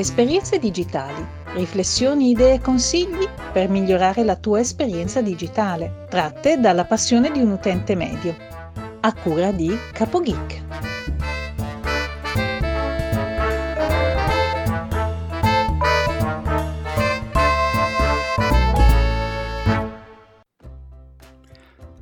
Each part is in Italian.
Esperienze digitali, riflessioni, idee e consigli per migliorare la tua esperienza digitale, tratte dalla passione di un utente medio. A cura di CapoGeek.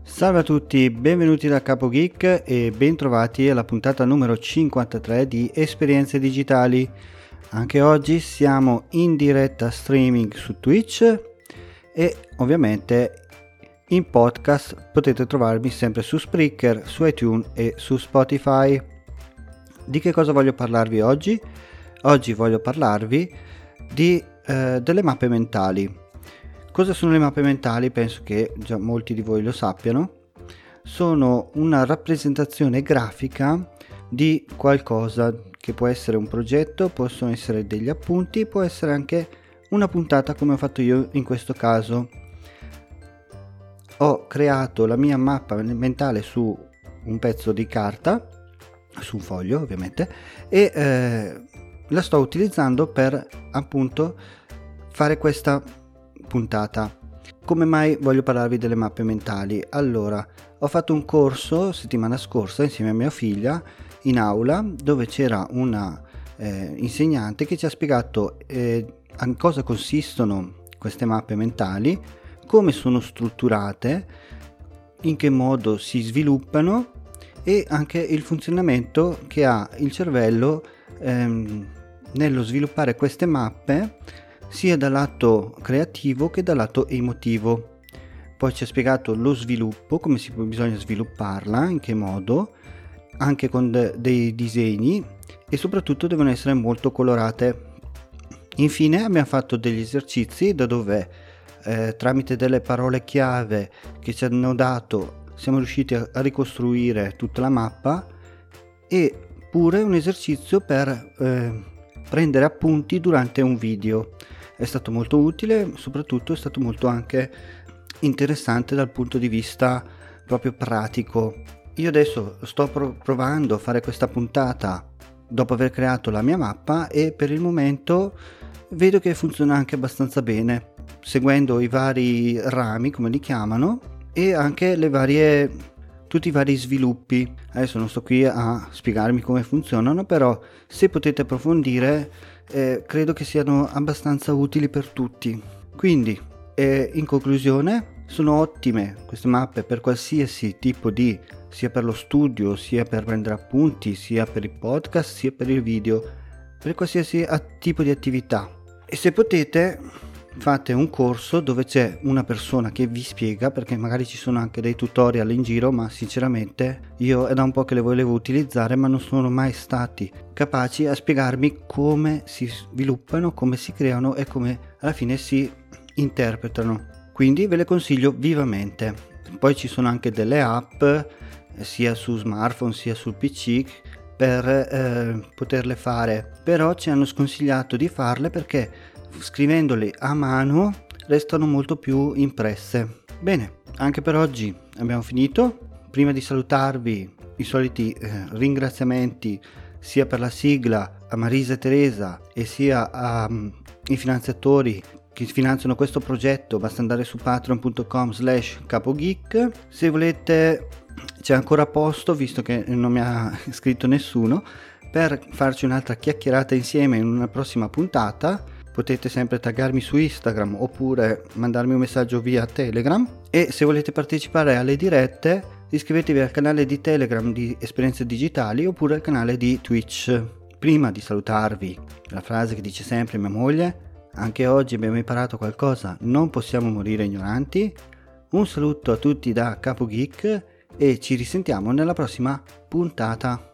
Salve a tutti, benvenuti da Capo Geek e bentrovati alla puntata numero 53 di Esperienze Digitali. Anche oggi siamo in diretta streaming su Twitch e ovviamente in podcast potete trovarmi sempre su Spreaker, su iTunes e su Spotify. Di che cosa voglio parlarvi oggi? Oggi voglio parlarvi di, eh, delle mappe mentali. Cosa sono le mappe mentali? Penso che già molti di voi lo sappiano. Sono una rappresentazione grafica di qualcosa che può essere un progetto, possono essere degli appunti, può essere anche una puntata come ho fatto io in questo caso. Ho creato la mia mappa mentale su un pezzo di carta, su un foglio ovviamente, e eh, la sto utilizzando per appunto fare questa puntata. Come mai voglio parlarvi delle mappe mentali? Allora, ho fatto un corso settimana scorsa insieme a mia figlia in aula dove c'era una eh, insegnante che ci ha spiegato eh, in cosa consistono queste mappe mentali, come sono strutturate, in che modo si sviluppano e anche il funzionamento che ha il cervello ehm, nello sviluppare queste mappe sia dal lato creativo che dal lato emotivo. Poi ci ha spiegato lo sviluppo, come si, bisogna svilupparla, in che modo, anche con de- dei disegni e soprattutto devono essere molto colorate. Infine abbiamo fatto degli esercizi da dove eh, tramite delle parole chiave che ci hanno dato siamo riusciti a, ricostruire tutta la mappa e pure un esercizio per eh, prendere appunti durante un video. È stato molto utile, soprattutto è stato molto anche interessante dal punto di vista proprio pratico io adesso sto provando a fare questa puntata dopo aver creato la mia mappa e per il momento vedo che funziona anche abbastanza bene, seguendo i vari rami, come li chiamano, e anche le varie tutti i vari sviluppi. Adesso non sto qui a spiegarmi come funzionano, però se potete approfondire eh, credo che siano abbastanza utili per tutti. Quindi, eh, in conclusione, sono ottime queste mappe per qualsiasi tipo di sia per lo studio, sia per prendere appunti, sia per i podcast, sia per il video, per qualsiasi tipo di attività. E se potete fate un corso dove c'è una persona che vi spiega perché magari ci sono anche dei tutorial in giro ma sinceramente io è da un po' che le volevo utilizzare ma non sono mai stati capaci a spiegarmi come si sviluppano come si creano e come alla fine si interpretano quindi ve le consiglio vivamente poi ci sono anche delle app sia su smartphone sia sul PC per eh, poterle fare. Però ci hanno sconsigliato di farle perché scrivendole a mano restano molto più impresse. Bene anche per oggi abbiamo finito. Prima di salutarvi i soliti eh, ringraziamenti sia per la sigla a Marisa e Teresa e sia ai um, finanziatori che finanziano questo progetto. Basta andare su patreon.com slash capogeek. Se volete c'è ancora posto, visto che non mi ha scritto nessuno, per farci un'altra chiacchierata insieme in una prossima puntata. Potete sempre taggarmi su Instagram oppure mandarmi un messaggio via Telegram. E se volete partecipare alle dirette, iscrivetevi al canale di Telegram di Esperienze Digitali oppure al canale di Twitch. Prima di salutarvi, la frase che dice sempre mia moglie, anche oggi abbiamo imparato qualcosa, non possiamo morire ignoranti. Un saluto a tutti da Capo Geek e ci risentiamo nella prossima puntata.